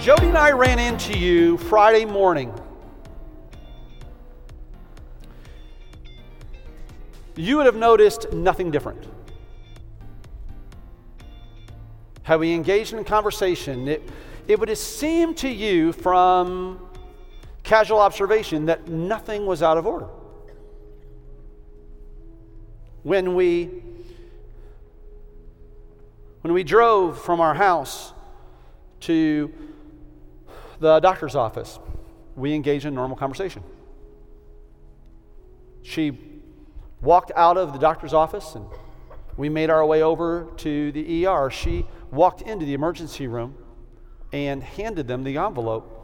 Jody and I ran into you Friday morning, you would have noticed nothing different. Had we engaged in conversation, it, it would have seemed to you from casual observation that nothing was out of order. When we when we drove from our house to the doctor's office, we engage in normal conversation. She walked out of the doctor's office and we made our way over to the ER. She walked into the emergency room and handed them the envelope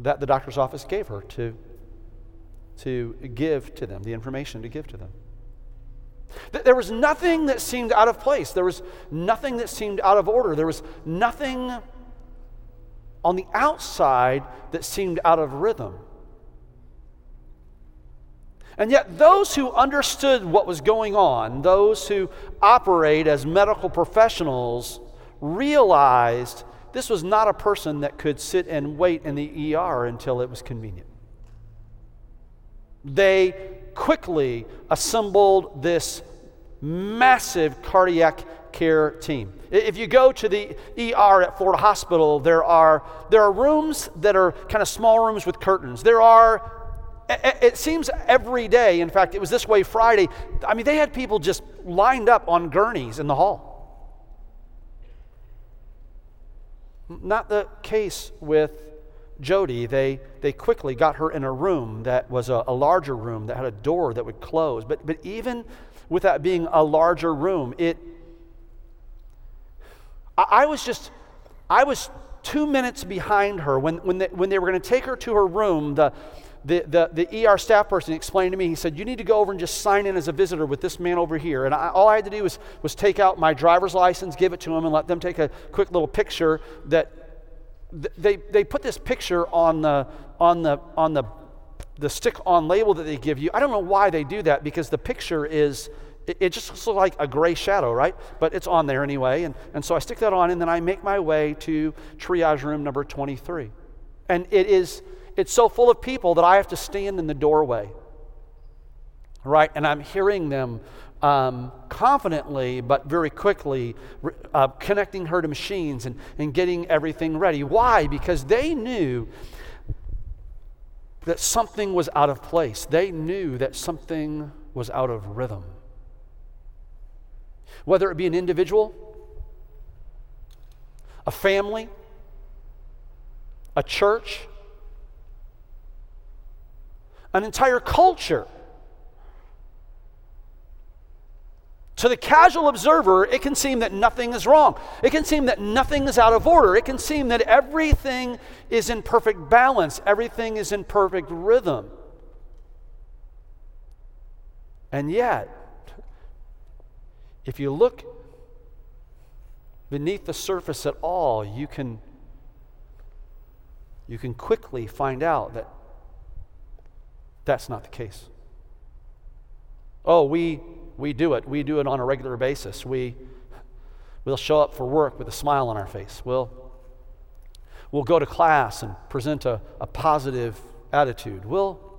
that the doctor's office gave her to, to give to them, the information to give to them. There was nothing that seemed out of place. There was nothing that seemed out of order. There was nothing on the outside that seemed out of rhythm. And yet, those who understood what was going on, those who operate as medical professionals, realized this was not a person that could sit and wait in the ER until it was convenient. They quickly assembled this massive cardiac care team. If you go to the ER at Florida Hospital, there are, there are rooms that are kind of small rooms with curtains. There are, it seems every day, in fact, it was this way Friday. I mean, they had people just lined up on gurneys in the hall. Not the case with Jody. They, they quickly got her in a room that was a, a larger room that had a door that would close. But, but even with that being a larger room, it, I, was just, I was two minutes behind her when, when, they, when they were going to take her to her room. The, the, the, the ER staff person explained to me, he said, You need to go over and just sign in as a visitor with this man over here. And I, all I had to do was, was take out my driver's license, give it to him, and let them take a quick little picture that they, they put this picture on the, on the, on the, the stick on label that they give you. I don't know why they do that because the picture is it, just looks like a gray shadow, right? But it's on there anyway. And, and so I stick that on and then I make my way to triage room number 23. And it is it's so full of people that I have to stand in the doorway, right? And I'm hearing them um, confidently, but very quickly, uh, connecting her to machines and, and getting everything ready. Why? Because they knew that something was out of place, they knew that something was out of rhythm. Whether it be an individual, a family, a church, an entire culture. To the casual observer, it can seem that nothing is wrong. It can seem that nothing is out of order. It can seem that everything is in perfect balance, everything is in perfect rhythm. And yet, if you look beneath the surface at all, you can, you can quickly find out that that's not the case. Oh, we, we do it. We do it on a regular basis. We, we'll show up for work with a smile on our face. We'll, we'll go to class and present a, a positive attitude. We'll,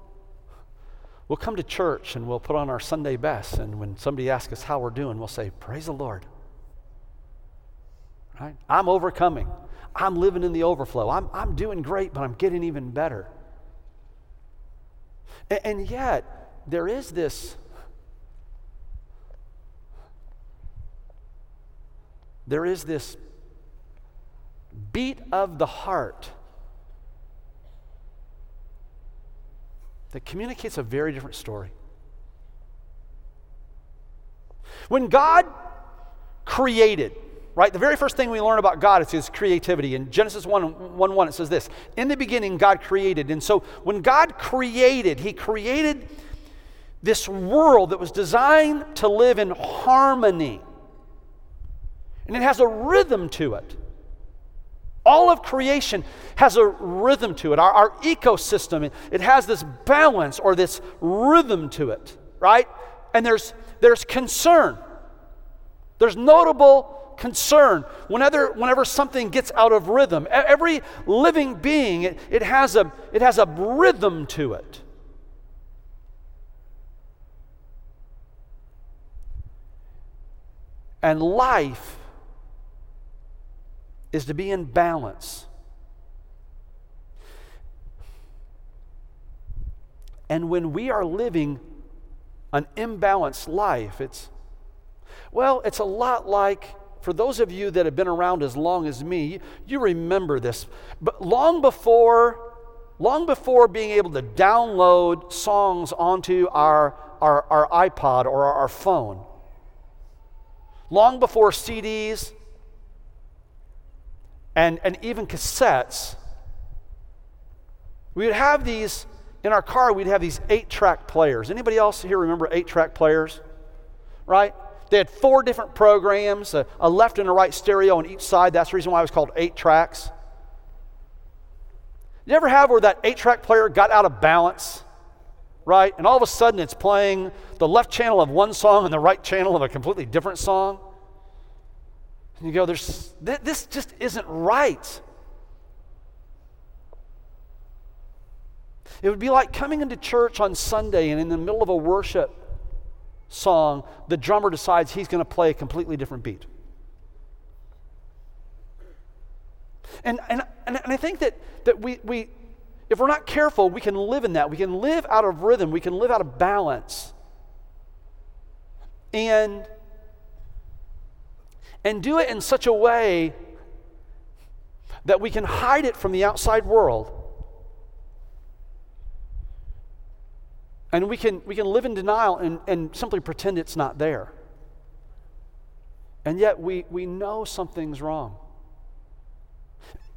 we'll come to church and we'll put on our Sunday best. And when somebody asks us how we're doing, we'll say, Praise the Lord. Right? I'm overcoming. I'm living in the overflow. I'm, I'm doing great, but I'm getting even better. And, and yet, there is this. There is this beat of the heart that communicates a very different story. When God created, right? The very first thing we learn about God is his creativity. In Genesis 1 1, 1 it says this In the beginning, God created. And so when God created, he created this world that was designed to live in harmony. And it has a rhythm to it. All of creation has a rhythm to it. Our, our ecosystem, it has this balance or this rhythm to it, right? And there's, there's concern. There's notable concern whenever, whenever something gets out of rhythm. Every living being, it, it, has a, it has a rhythm to it. And life is to be in balance. And when we are living an imbalanced life, it's, well, it's a lot like, for those of you that have been around as long as me, you remember this. But long before, long before being able to download songs onto our, our, our iPod or our, our phone, long before CDs and, and even cassettes, we would have these in our car. We'd have these eight track players. Anybody else here remember eight track players? Right? They had four different programs a, a, left and a right stereo on each side. That's the reason why it was called eight tracks. You ever have where that eight track player got out of balance right? And all of a sudden it's playing the left channel of one song and the right channel of a completely different song. And you go, There's, this just isn't right. It would be like coming into church on Sunday and in the middle of a worship song, the drummer decides he's going to play a completely different beat. And, and, and, I think that, that we, we, if we're not careful, we can live in that. We can live out of rhythm. We can live out of balance. And, and do it in such a way that we can hide it from the outside world. And we can, we can live in denial and, and simply pretend it's not there. And yet we, we know something's wrong.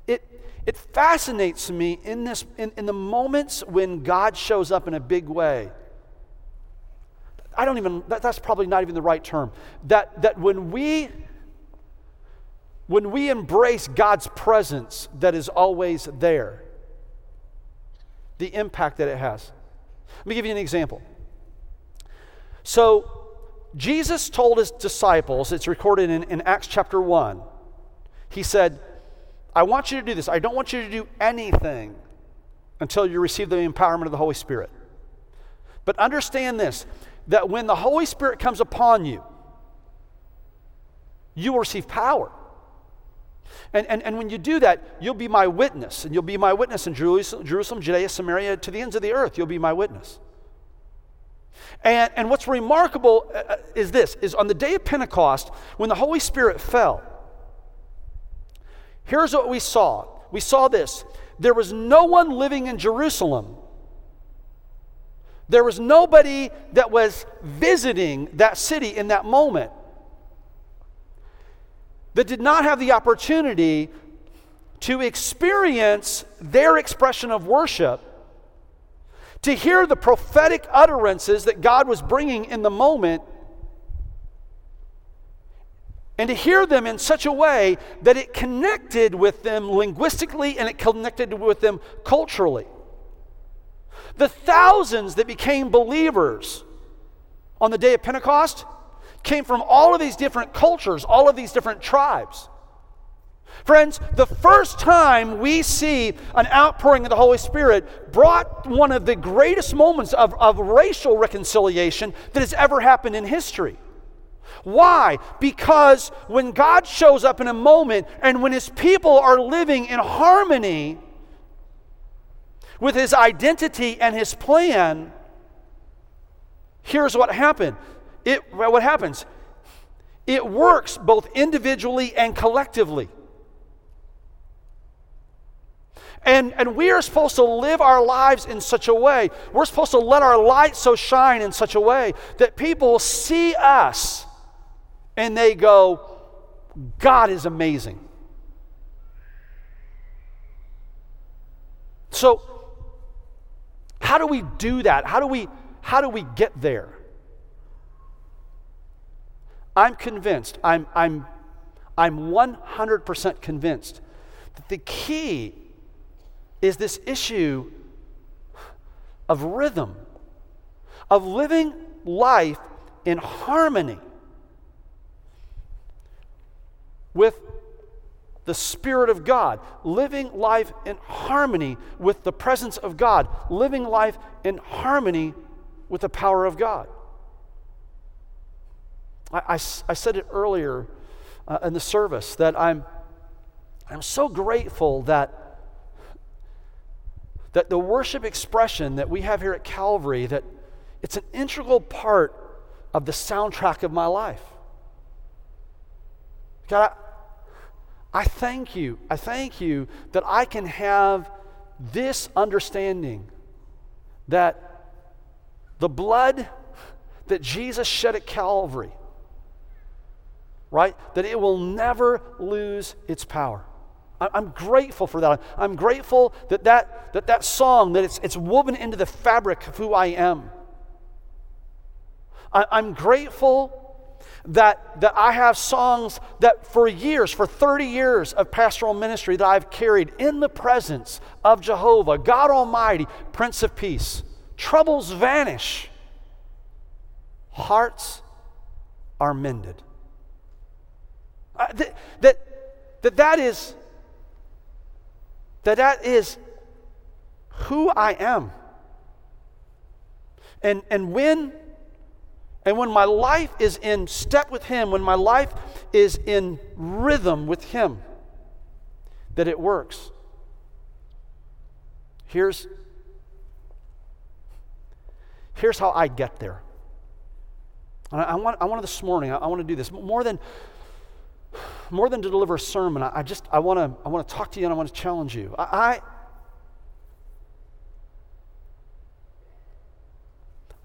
It, it fascinates me in, this, in, in the moments when God shows up in a big way. I don't even, that, that's probably not even the right term. That, that when we when we embrace God's presence that is always there, the impact that it has. Let me give you an example. So, Jesus told his disciples, it's recorded in, in Acts chapter 1, he said, I want you to do this. I don't want you to do anything until you receive the empowerment of the Holy Spirit. But understand this that when the Holy Spirit comes upon you, you will receive power. And, and, and when you do that, you'll be my witness. And you'll be my witness in Jerusalem, Judea, Samaria, to the ends of the earth. You'll be my witness. And, and what's remarkable uh, uh, is this, is on the day of Pentecost, when the Holy Spirit fell, Here's what we saw we saw this there was no one living in Jerusalem. There was nobody that was visiting that city in that moment that did not have the opportunity to experience their expression of worship, to hear the prophetic utterances that God was bringing in the moment, and to hear them in such a way that it connected with them linguistically and it connected with them culturally. The thousands that became believers on the day of Pentecost came from all of these different cultures, all of these different tribes. Friends, the first time we see an outpouring of the Holy Spirit brought one of the greatest moments of, of racial reconciliation that has ever happened in history. Why? Because when God shows up in a moment and when his people are living in harmony with his identity and his plan, here's what happened. It what happens? It works both individually and collectively. And, and we are supposed to live our lives in such a way, we're supposed to let our light so shine in such a way that people see us and they go, God is amazing. So, how do we do that? How do we, how do we get there? I'm convinced, I'm, I'm, I'm 100% convinced that the key is this issue of rhythm, of living life in harmony with the Spirit of God, living life in harmony with the presence of God, living life in harmony with the power of God. I, I, I said it earlier uh, in the service that I'm, I'm so grateful that, that the worship expression that we have here at Calvary, that it's an integral part of the soundtrack of my life. God, I, I thank you. I thank you that I can have this understanding that the blood that Jesus shed at Calvary, right, that it will never lose its power. I'm grateful for that. I'm grateful that that, that, that song, that it's, it's woven into the fabric of who I am. I, I'm grateful that, that I have songs that for years, for 30 years of pastoral ministry, that I've carried in the presence of Jehovah, God Almighty, Prince of Peace. Troubles vanish, hearts are mended. Uh, that, that, that that is that that is who I am. And, and when and when my life is in step with Him, when my life is in rhythm with Him, that it works. Here's, here's how I get there. And I, I want, I want this morning, I, I want to do this. More than, more than to deliver a sermon, I, I just, I want to, I want to talk to you and I want to challenge you. I, I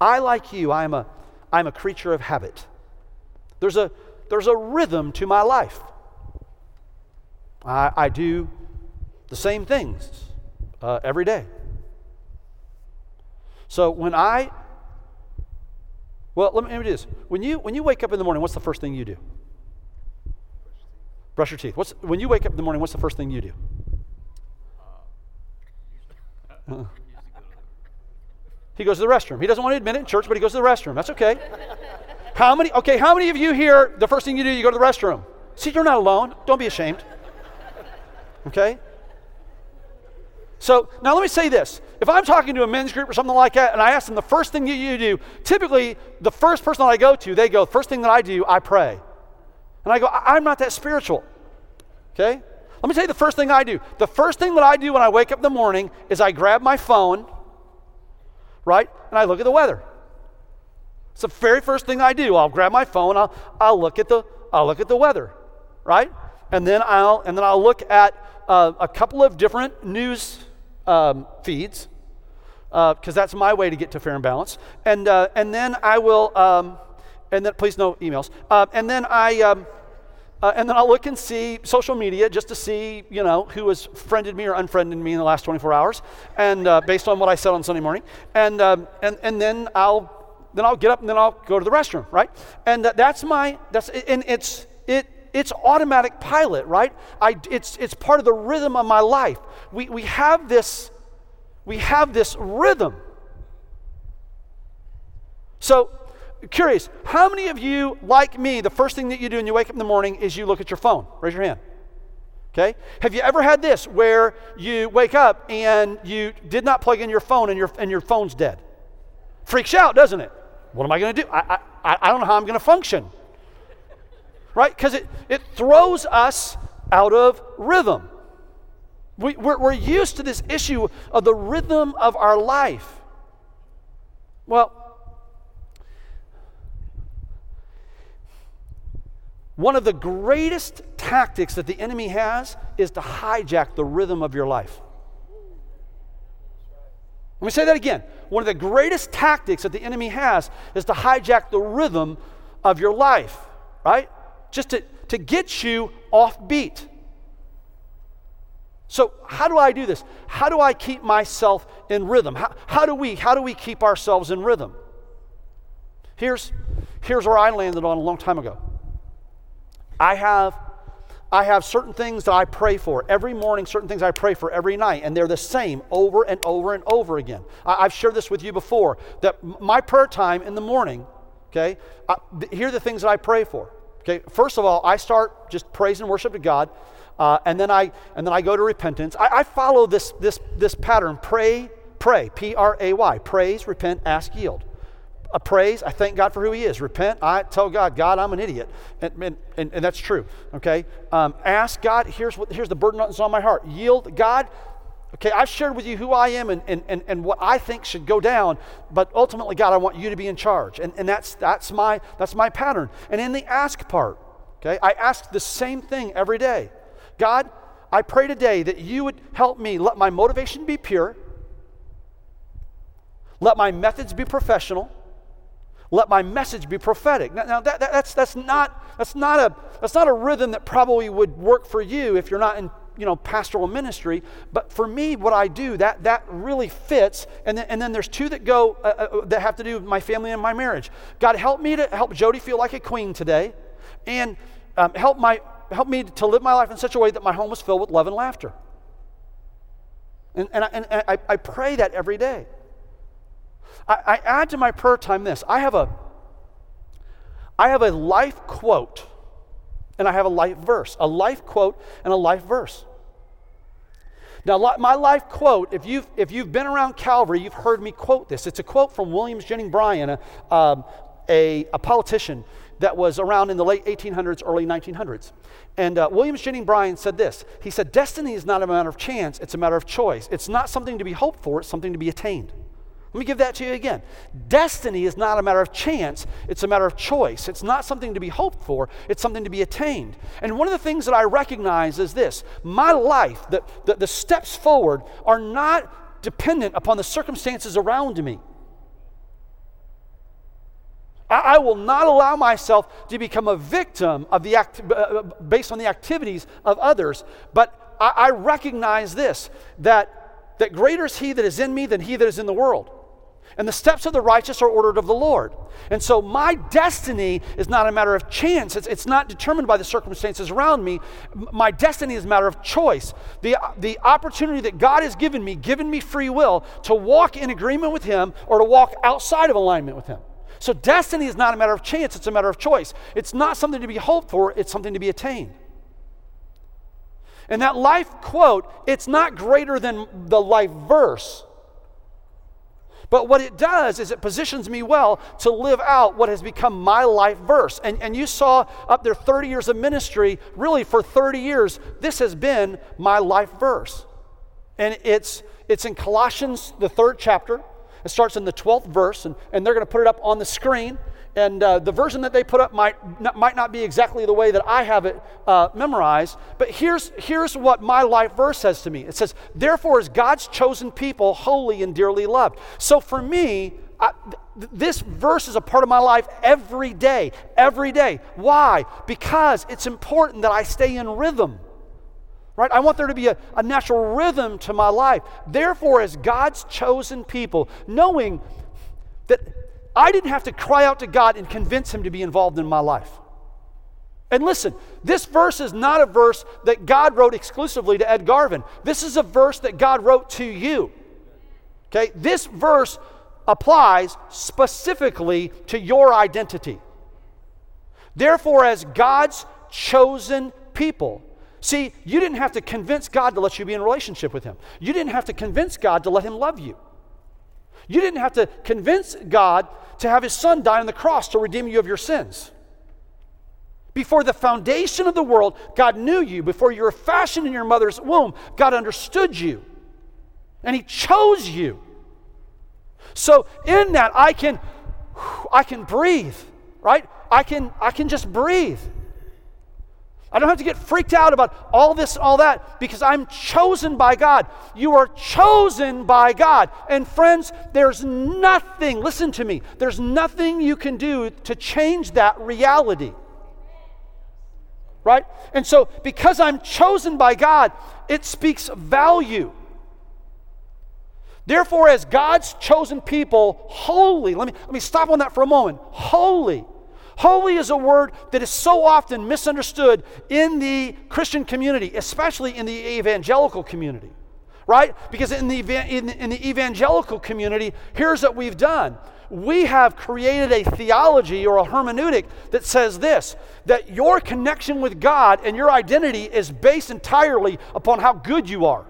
I, like you, I am a I'm a creature of habit. There's a, there's a rhythm to my life. I, I do the same things uh, every day. So when I, well, let me, let me do this. When you, when you wake up in the morning, what's the first thing you do? Brush your teeth. What's, when you wake up in the morning, what's the first thing you do? Uh, he goes to the restroom. He doesn't want to admit it in church, but he goes to the restroom. That's okay. How many, okay, how many of you here, the first thing you do, you go to the restroom? See, you're not alone. Don't be ashamed. Okay? So now let me say this. If I'm talking to a men's group or something like that, and I ask them the first thing that you do, typically the first person that I go to, they go, first thing that I do, I pray. And I go, I'm not that spiritual. Okay? Let me tell you the first thing I do. The first thing that I do when I wake up in the morning is I grab my phone right? And I look at the weather. It's the very first thing I do. I'll grab my phone, I'll, I'll, look, at the, I'll look at the weather, right? And then I'll, and then I'll look at uh, a couple of different news um, feeds, because uh, that's my way to get to fair and balance. And, uh, and then I will, um, and then please no emails. Uh, and then I, um, uh, and then I'll look and see social media just to see, you know, who has friended me or unfriended me in the last 24 hours, and uh, based on what I said on Sunday morning. And, um, and, and then I'll then I'll get up and then I'll go to the restroom, right? And uh, that's my that's and it's it it's automatic pilot, right? I it's it's part of the rhythm of my life. We we have this we have this rhythm. So curious, how many of you, like me, the first thing that you do when you wake up in the morning is you look at your phone? Raise your hand. Okay? Have you ever had this where you wake up and you did not plug in your phone and your, and your phone's dead? Freaks out, doesn't it? What am I going to do? I, I, I don't know how I'm going to function. Right? Because it, it throws us out of rhythm. We, we're, we're used to this issue of the rhythm of our life. Well, One of the greatest tactics that the enemy has is to hijack the rhythm of your life. Let me say that again. One of the greatest tactics that the enemy has is to hijack the rhythm of your life, right? Just to, to get you off beat. So, how do I do this? How do I keep myself in rhythm? How, how, do, we, how do we keep ourselves in rhythm? Here's, here's where I landed on a long time ago. I have I have certain things that I pray for every morning, certain things I pray for every night, and they're the same over and over and over again. I, have shared this with you before that my prayer time in the morning, okay, I, here are the things that I pray for. Okay, first of all, I start just praise and worship to God, uh, and then I and then I go to repentance. I, I follow this this this pattern: pray, pray, P R A Y, praise, repent, ask, yield. A praise, I thank God for who He is. Repent, I tell God, God, I'm an idiot, and, and, and, and that's true. Okay, um, ask God. Here's what here's the burden that's on my heart. Yield, God. Okay, I've shared with you who I am and, and, and, and what I think should go down, but ultimately, God, I want you to be in charge. And, and that's, that's, my, that's my pattern. And in the ask part, okay, I ask the same thing every day. God, I pray today that you would help me let my motivation be pure, let my methods be professional, let my message be prophetic. Now, now that, that, that's, that's, not, that's, not a, that's not a rhythm that probably would work for you if you're not in you know, pastoral ministry. But for me, what I do, that, that really fits. And then, and then there's two that go, uh, uh, that have to do with my family and my marriage. God, help me to help Jody feel like a queen today. And um, help, my, help me to live my life in such a way that my home is filled with love and laughter. And, and, I, and I, I pray that every day. I, I add to my prayer time this I have a, I have a life quote and I have a life verse, a life quote and a life verse. Now, my life quote, if you've, if you've been around Calvary, you've heard me quote this. It's a quote from Williams Jennings Bryan, a, um, a, a, politician that was around in the late 1800s, early 1900s. And uh, Williams Jennings Bryan said this He said, Destiny is not a matter of chance, it's a matter of choice. It's not something to be hoped for, it's something to be attained. Let me give that to you again. Destiny is not a matter of chance, it's a matter of choice. It's not something to be hoped for, it's something to be attained. And one of the things that I recognize is this my life, the, the, the steps forward, are not dependent upon the circumstances around me. I, I will not allow myself to become a victim of the act, uh, uh, based on the activities of others, but I, I recognize this that, that greater is He that is in me than He that is in the world. And the steps of the righteous are ordered of the Lord. And so my destiny is not a matter of chance. It's, it's not determined by the circumstances around me. My destiny is a matter of choice. The, the opportunity that God has given me, given me free will to walk in agreement with Him or to walk outside of alignment with Him. So destiny is not a matter of chance, it's a matter of choice. It's not something to be hoped for, it's something to be attained. And that life quote, it's not greater than the life verse. But what it does is it positions me well to live out what has become my life verse. And, and you saw up there 30 years of ministry, really for 30 years, this has been my life verse. And it's, it's in Colossians, the third chapter. It starts in the 12th verse, and, and they're going to put it up on the screen and uh, the version that they put up might not, might not be exactly the way that I have it uh, memorized. But here's, here's what my life verse says to me it says, Therefore, is God's chosen people holy and dearly loved. So for me, I, th- this verse is a part of my life every day, every day. Why? Because it's important that I stay in rhythm. Right? I want there to be a, a natural rhythm to my life. Therefore, as God's chosen people, knowing that I didn't have to cry out to God and convince Him to be involved in my life. And listen, this verse is not a verse that God wrote exclusively to Ed Garvin. This is a verse that God wrote to you. Okay? This verse applies specifically to your identity. Therefore, as God's chosen people, see, you didn't have to convince God to let you be in relationship with Him. You didn't have to convince God to let Him love you. You didn't have to convince God to have his son die on the cross to redeem you of your sins. Before the foundation of the world, God knew you. Before you were fashioned in your mother's womb, God understood you. And he chose you. So in that I can I can breathe, right? I can I can just breathe. I don't have to get freaked out about all this and all that because I'm chosen by God. You are chosen by God. And friends, there's nothing, listen to me, there's nothing you can do to change that reality. Right? And so, because I'm chosen by God, it speaks value. Therefore, as God's chosen people, holy, let me, let me stop on that for a moment. Holy Holy is a word that is so often misunderstood in the Christian community, especially in the evangelical community, right? Because in the, in, in the evangelical community, here's what we've done we have created a theology or a hermeneutic that says this that your connection with God and your identity is based entirely upon how good you are.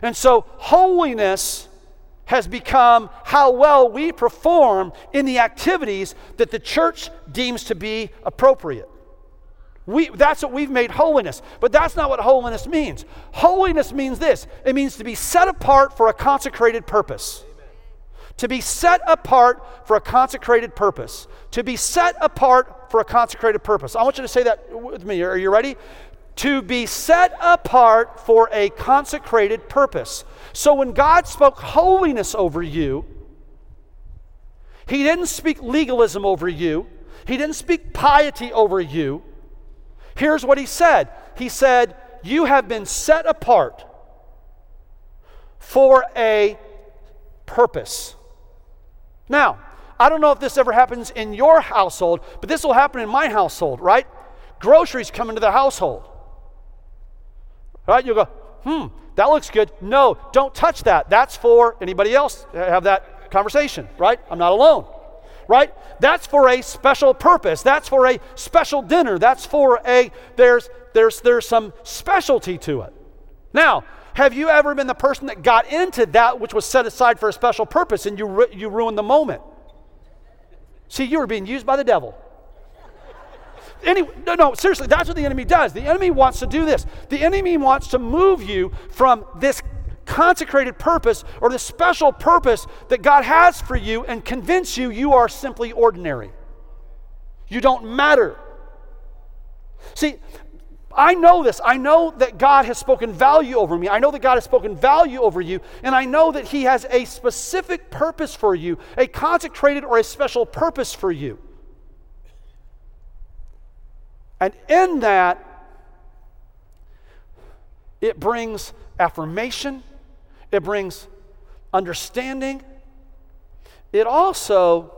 And so, holiness has become how well we perform in the activities that the church deems to be appropriate. We, that's what we've made holiness. But that's not what holiness means. Holiness means this it means to be set apart for a consecrated purpose. To be set apart for a consecrated purpose. To be set apart for a consecrated purpose. I want you to say that with me. Are you ready? To be set apart for a consecrated purpose. So when God spoke holiness over you, He didn't speak legalism over you, He didn't speak piety over you. Here's what He said He said, You have been set apart for a purpose. Now, I don't know if this ever happens in your household, but this will happen in my household, right? Groceries come into the household. Right? You'll go, hmm, that looks good. No, don't touch that. That's for anybody else have that conversation, right? I'm not alone. Right? That's for a special purpose. That's for a special dinner. That's for a there's there's there's some specialty to it. Now, have you ever been the person that got into that which was set aside for a special purpose and you you ruined the moment? See, you were being used by the devil. No, no, seriously, that's what the enemy does. The enemy wants to do this. The enemy wants to move you from this consecrated purpose or this special purpose that God has for you and convince you you are simply ordinary. You don't matter. See, I know this. I know that God has spoken value over me. I know that God has spoken value over you. And I know that He has a specific purpose for you, a consecrated or a special purpose for you. And in that, it brings affirmation, it brings understanding. It also,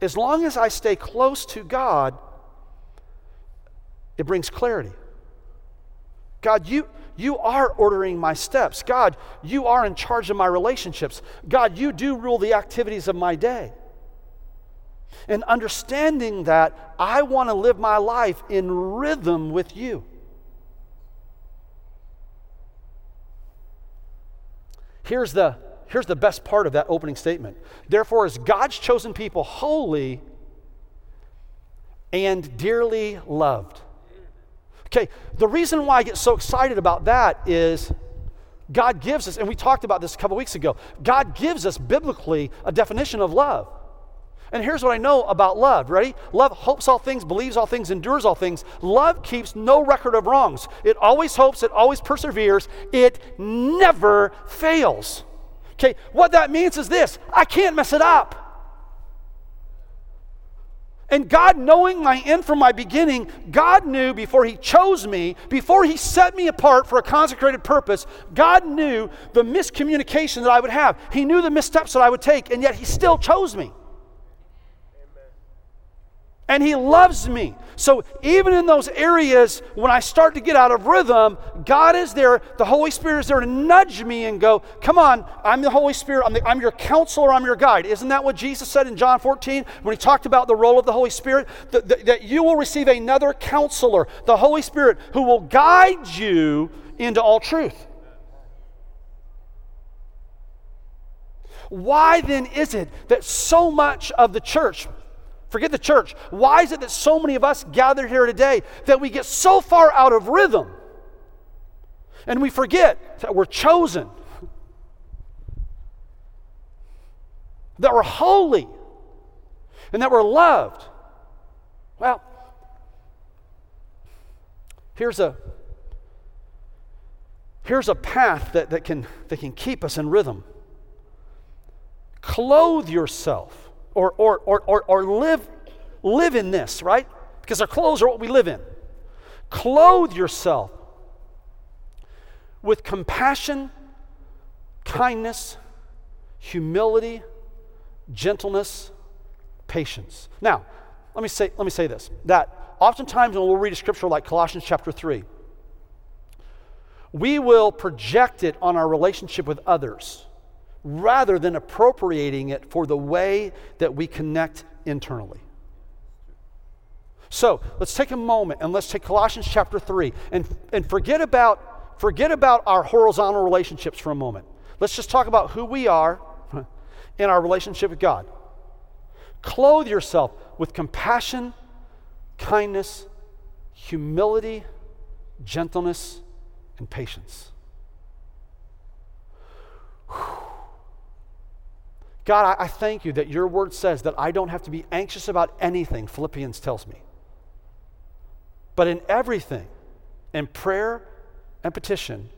as long as I stay close to God, it brings clarity. God, you, you are ordering my steps. God, you are in charge of my relationships. God, you do rule the activities of my day. And understanding that I want to live my life in rhythm with you. Here's the, here's the best part of that opening statement. Therefore, as God's chosen people, holy and dearly loved. Okay, the reason why I get so excited about that is God gives us, and we talked about this a couple weeks ago, God gives us biblically a definition of love. And here's what I know about love. Ready? Love hopes all things, believes all things, endures all things. Love keeps no record of wrongs. It always hopes, it always perseveres, it never fails. Okay, what that means is this I can't mess it up. And God, knowing my end from my beginning, God knew before He chose me, before He set me apart for a consecrated purpose, God knew the miscommunication that I would have. He knew the missteps that I would take, and yet He still chose me and He loves me. So, even in those areas when I start to get out of rhythm, God is there, the Holy Spirit is there to nudge me and go, Come on, I'm the Holy Spirit, I'm, the, I'm your counselor, I'm your guide. Isn't that what Jesus said in John 14 when He talked about the role of the Holy Spirit? That, that, that you will receive another counselor, the Holy Spirit, who will guide you into all truth. Why then is it that so much of the church, Forget the church. Why is it that so many of us gathered here today that we get so far out of rhythm and we forget that we're chosen, that we're holy, and that we're loved? Well, here's a here's a path that, that, can, that can keep us in rhythm. Clothe yourself or, or, or, or, or live, live in this, right? Because our clothes are what we live in. Clothe yourself with compassion, kindness, humility, gentleness, patience. Now, let me say, let me say this that oftentimes when we'll read a scripture like Colossians chapter 3, we will project it on our relationship with others rather than appropriating it for the way that we connect internally. So let's take a moment and let's take Colossians chapter 3 and, and forget, about, forget about our horizontal relationships for a moment. Let's just talk about who we are in our relationship with God. Clothe yourself with compassion, kindness, humility, gentleness, and patience. God, I, thank you that your word says that I don't have to be anxious about anything, Philippians tells me. But in everything, in prayer and petition,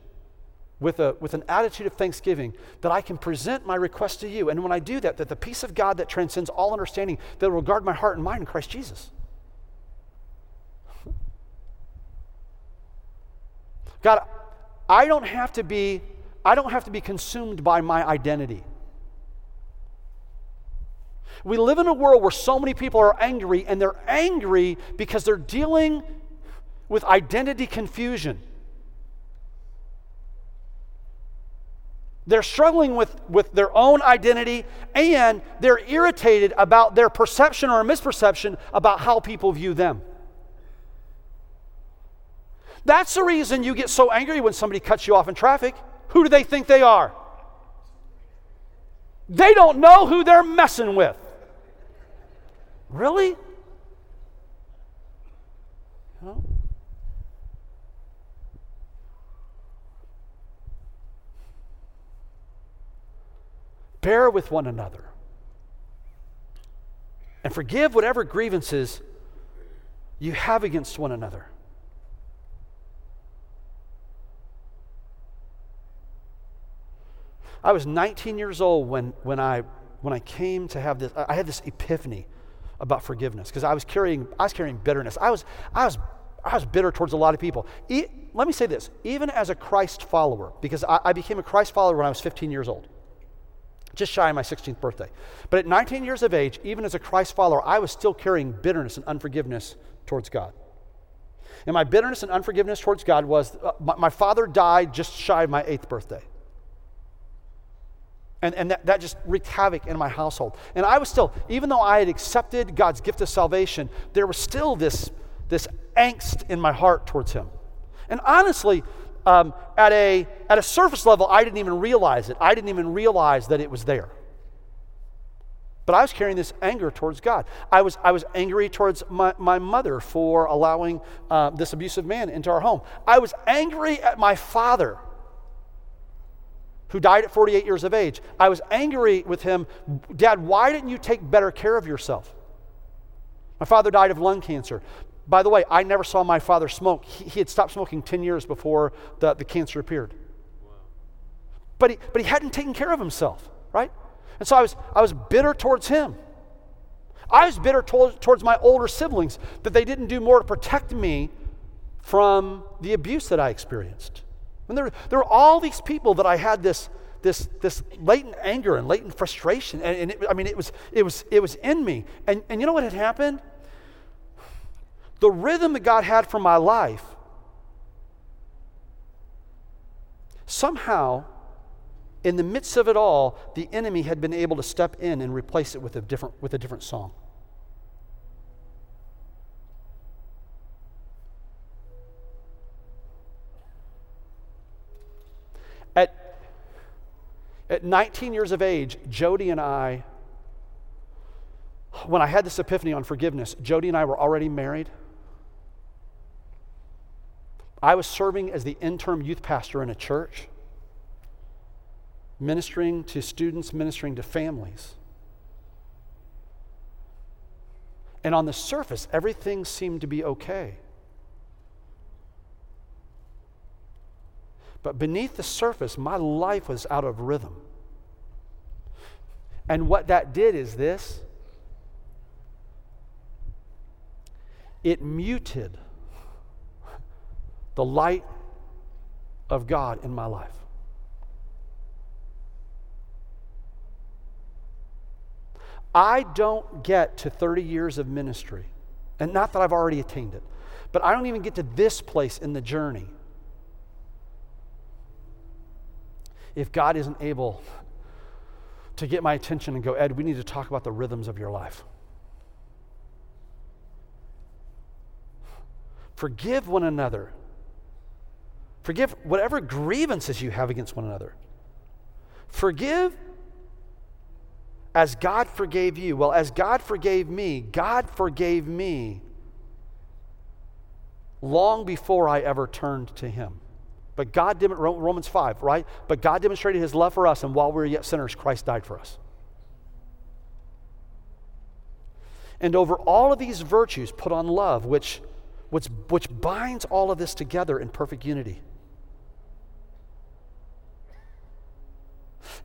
with, a, with an attitude of thanksgiving, that I can present my request to you. And when I do that, that the peace of God that transcends all understanding, that will guard my heart and mind in Christ Jesus. God, I don't have to be, I don't have to be consumed by my identity. We live in a world where so many people are angry, and they're angry because they're dealing with identity confusion. They're struggling with, with their own identity and they're irritated about their perception or misperception about how people view them. That's the reason you get so angry when somebody cuts you off in traffic. Who do they think they are? They don't know who they're messing with. Really? You know? Bear with one another and forgive whatever grievances you have against one another. I was 19 years old when, when, I, when I came to have this, I had this epiphany about forgiveness because I was carrying, I was carrying bitterness. I was, I was, I was bitter towards a lot of people. E- let me say this, even as a Christ follower, because I, I became a Christ follower when I was 15 years old just shy of my 16th birthday. But at 19 years of age, even as a Christ follower, I was still carrying bitterness and unforgiveness towards God. And my bitterness and unforgiveness towards God was uh, my, my, father died just shy of my eighth birthday. And, and that, that just wreaked havoc in my household. And I was still, even though I had accepted God's gift of salvation, there was still this, this angst in my heart towards Him. And honestly, um, at, a, at a surface level, I didn't even realize it. I didn't even realize that it was there. But I was carrying this anger towards God. I was, I was angry towards my, my mother for allowing uh, this abusive man into our home. I was angry at my father who died at 48 years of age. I was angry with him. Dad, why didn't you take better care of yourself? My father died of lung cancer. By the way, I never saw my father smoke. He, he had stopped smoking 10 years before the, the cancer appeared. But, he, but he hadn't taken care of himself, right? And so I was, I was bitter towards him. I was bitter to, towards my older siblings that they didn't do more to protect me from the abuse that I experienced. And there, there were all these people that I had this, this, this latent anger and latent frustration. And, and it, I mean, it was, it, was, it was in me. And, and you know what had happened? The rhythm that God had for my life, somehow, in the midst of it all, the enemy had been able to step in and replace it with a different, with a different song. At, at 19 years of age, Jody and I, when I had this epiphany on forgiveness, Jody and I were already married. I was serving as the interim youth pastor in a church, ministering to students, ministering to families. And on the surface, everything seemed to be okay. But beneath the surface, my life was out of rhythm. And what that did is this it muted the light of God in my life. I don't get to 30 years of ministry, and not that I've already attained it, but I don't even get to this place in the journey if God isn't able to get my attention and go, Ed, we need to talk about the rhythms of your life. Forgive one another. Forgive whatever grievances you have against one another. Forgive as God forgave you. Well, as God forgave me, God forgave me long before I ever turned to Him. But God, Romans 5, right? But God demonstrated His love for us, and while we were yet sinners, Christ died for us. And over all of these virtues, put on love, which, which, which binds all of this together in perfect unity.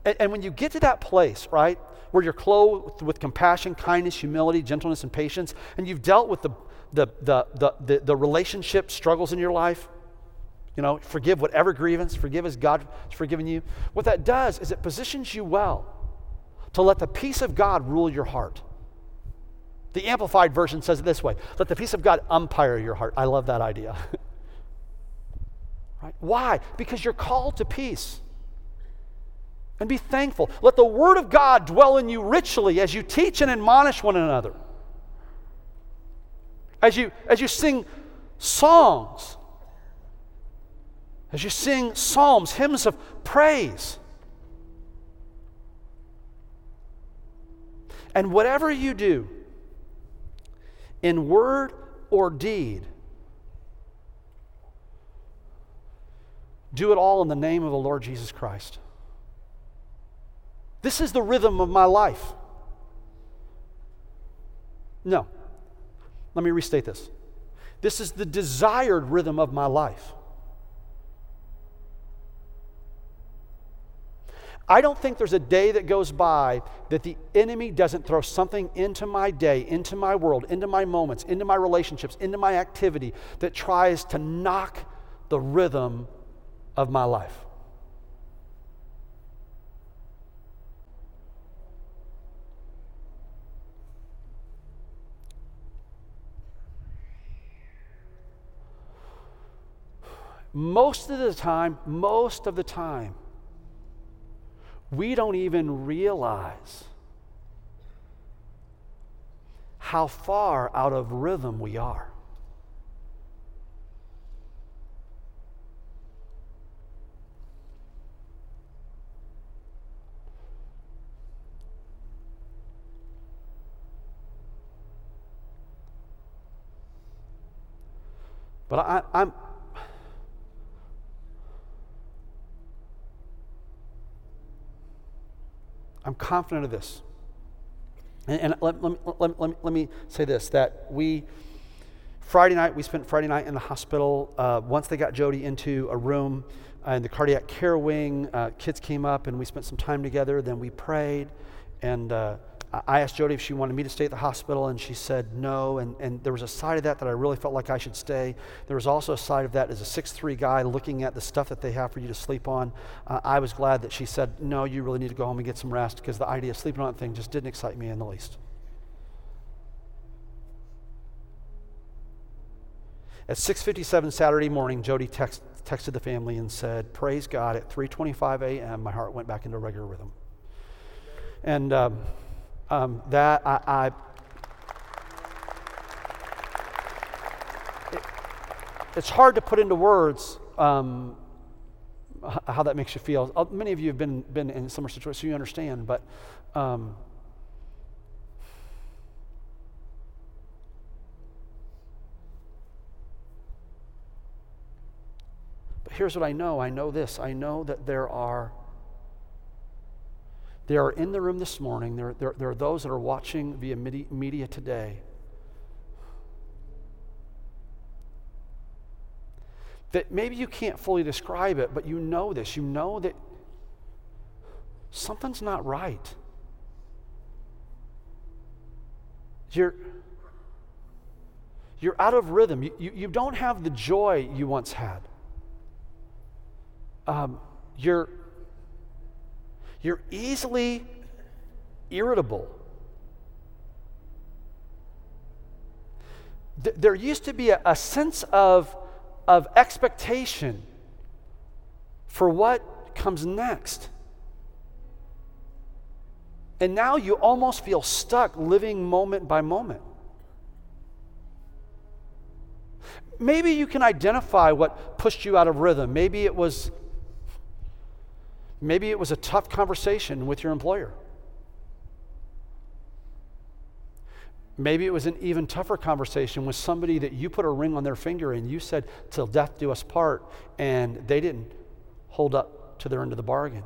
And, and when you get to that place, right, where you're clothed with compassion, kindness, humility, gentleness, and patience, and you've dealt with the, the, the, the, the, the relationship struggles in your life, you know, forgive whatever grievance, forgive as God has forgiven you. What that does is it positions you well to let the peace of God rule your heart. The Amplified Version says it this way let the peace of God umpire your heart. I love that idea. right? Why? Because you're called to peace and be thankful. Let the Word of God dwell in you richly as you teach and admonish one another. As you, as you sing songs, as you sing psalms, hymns of praise. And whatever you do, in word or deed, do it all in the name of the Lord Jesus Christ. This is the rhythm of my life. No. Let me restate this. This is the desired rhythm of my life. I don't think there's a day that goes by that the enemy doesn't throw something into my day, into my world, into my moments, into my relationships, into my activity that tries to knock the rhythm of my life. Most of the time, most of the time, we don't even realize how far out of rhythm we are. But I, am I'm confident of this. And, and let, let, let, let, me, let me say this that we, Friday night, we spent Friday night in the hospital. Uh, once they got Jody into a room uh, in the cardiac care wing, uh, kids came up and we spent some time together. Then we prayed. And uh, I asked Jody if she wanted me to stay at the hospital, and she said no. And, and there was a side of that that I really felt like I should stay. There was also a side of that as a six-three guy looking at the stuff that they have for you to sleep on. Uh, I was glad that she said, no, you really need to go home and get some rest because the idea of sleeping on that thing just didn't excite me in the least. At 6:57 Saturday morning, Jody text, texted the family and said, "Praise God! At 3:25 a.m., my heart went back into regular rhythm." And um, um, that I, I it, it's hard to put into words um, how that makes you feel. Uh, many of you have been, been in similar situations, so you understand, but um, but here's what I know I know this I know that there are they are in the room this morning. There, there, there are those that are watching via media today. That maybe you can't fully describe it, but you know this. You know that something's not right. You're, you're out of rhythm. You, you, you don't have the joy you once had. Um, you're, you're easily irritable. Th- there used to be a, a sense of, of expectation for what comes next. And now you almost feel stuck living moment by moment. Maybe you can identify what pushed you out of rhythm. Maybe it was maybe it was a tough conversation with your employer. Maybe it was an even tougher conversation with somebody that you put a ring on their finger and you said, Till death do us part, and they didn't hold up to their end of the bargain.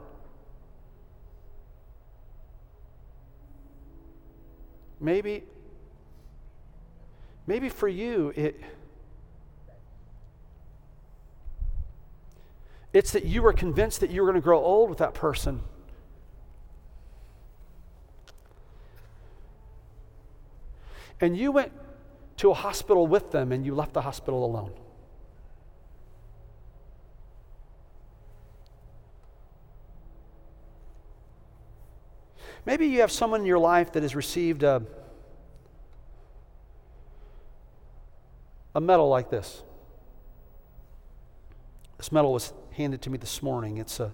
Maybe, maybe for you, it, it's that you were convinced that you were going to grow old with that person. and you went to a hospital with them and you left the hospital alone. Maybe you have someone in your life that has received a, a medal like this. This medal was handed to me this morning. It's, a,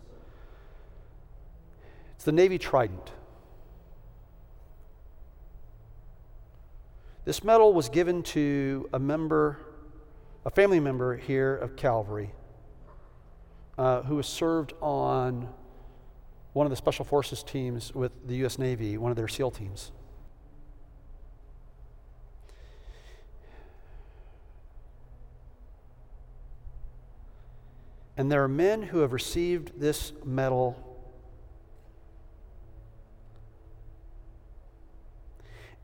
it's the Navy Trident. This medal was given to a member, a family member here of Calvary, uh, who has served on one of the Special Forces teams with the U.S. Navy, one of their SEAL teams. And there are men who have received this medal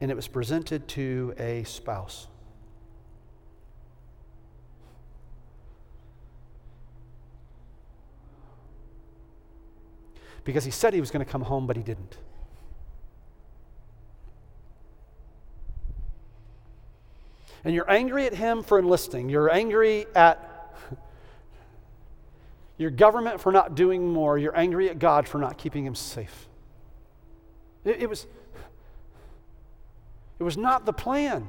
and it was presented to a spouse. Because he said he was going to come home, but he didn't. And you're angry at him for enlisting. You're angry at your government for not doing more. You're angry at God for not keeping him safe. It, it was it was not the plan.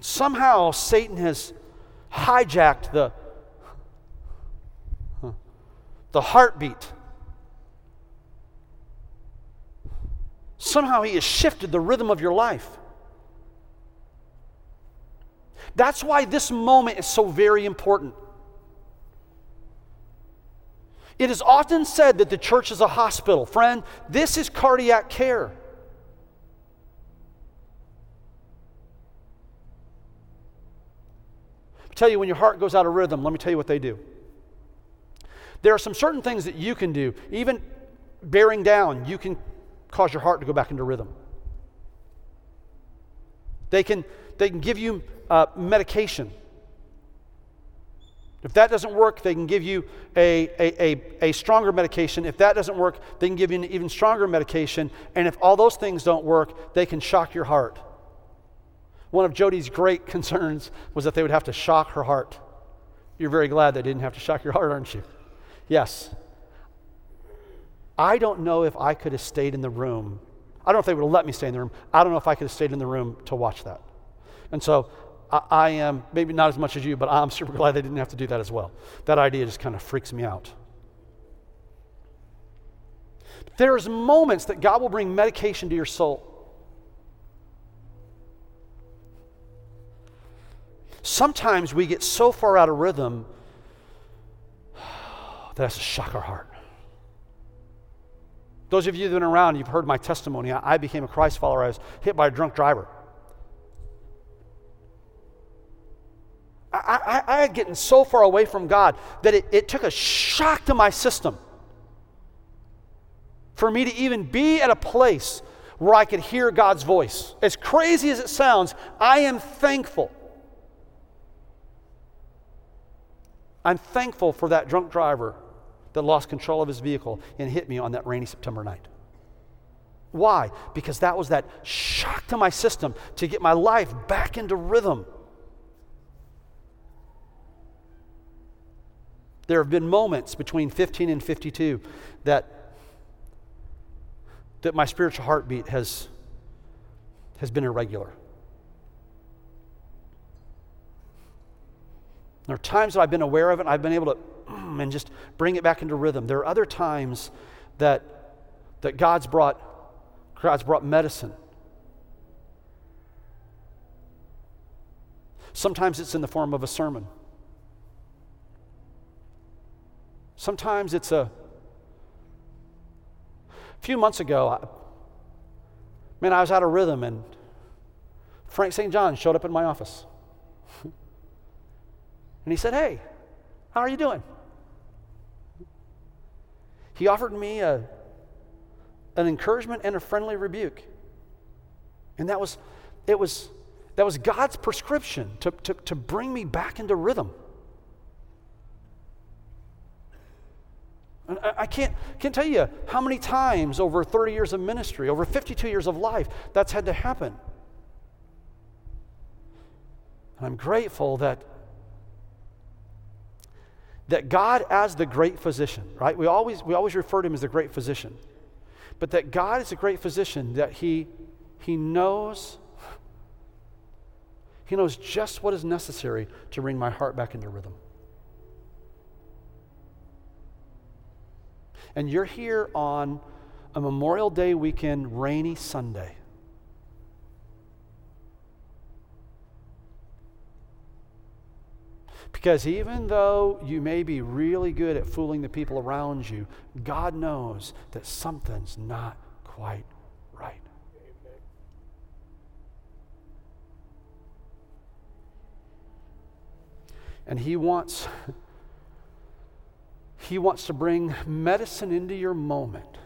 Somehow Satan has hijacked the, the heartbeat. Somehow he has shifted the rhythm of your life. That's why this moment is so very important. It is often said that the church is a hospital. Friend, this is cardiac care. I tell you, when your heart goes out of rhythm, let me tell you what they do. There are some certain things that you can do. Even bearing down, you can cause your heart to go back into rhythm. They can, they can give you uh, medication if that doesn't work, they can give you a, a, a, a, stronger medication. If that doesn't work, they can give you an even stronger medication. And if all those things don't work, they can shock your heart. One of Jody's great concerns was that they would have to shock her heart. You're very glad they didn't have to shock your heart, aren't you? Yes. I don't know if I could have stayed in the room. I don't know if they would have let me stay in the room. I don't know if I could have stayed in the room to watch that. And so I, I am, maybe not as much as you, but I'm super glad they didn't have to do that as well. That idea just kind of freaks me out. There's moments that God will bring medication to your soul. Sometimes we get so far out of rhythm that has to shock our heart. Those of you that have been around, you've heard my testimony. I became a Christ follower. I was hit by a drunk driver. I, I, I had gotten so far away from God that it, it took a shock to my system for me to even be at a place where I could hear God's voice. As crazy as it sounds, I am thankful. I'm thankful for that drunk driver that lost control of his vehicle and hit me on that rainy September night. Why? Because that was that shock to my system to get my life back into rhythm. There have been moments between 15 and 52 that, that my spiritual heartbeat has, has been irregular. There are times that I've been aware of it and I've been able to and just bring it back into rhythm. There are other times that, that God's, brought, God's brought medicine. Sometimes it's in the form of a sermon. Sometimes it's a. A few months ago, I, man, I was out of rhythm, and Frank St. John showed up in my office. and he said, Hey, how are you doing? He offered me a, an encouragement and a friendly rebuke. And that was, it was, that was God's prescription to, to, to bring me back into rhythm. I can't, can't tell you how many times over 30 years of ministry, over 52 years of life, that's had to happen. And I'm grateful that that God as the great physician, right? We always, we always refer to him as the great physician. But that God is a great physician, that he, he knows he knows just what is necessary to bring my heart back into rhythm. And you're here on a Memorial Day weekend, rainy Sunday. Because even though you may be really good at fooling the people around you, God knows that something's not quite right. And He wants. He wants to bring medicine into your moment.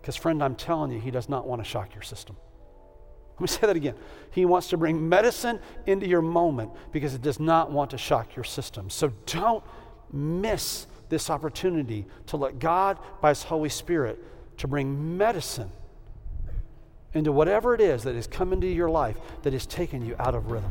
Because, friend, I'm telling you, He does not want to shock your system. Let me say that again. He wants to bring medicine into your moment because it does not want to shock your system. So don't miss this opportunity to let God, by His Holy Spirit, to bring medicine into whatever it is that has come into your life that has taken you out of rhythm.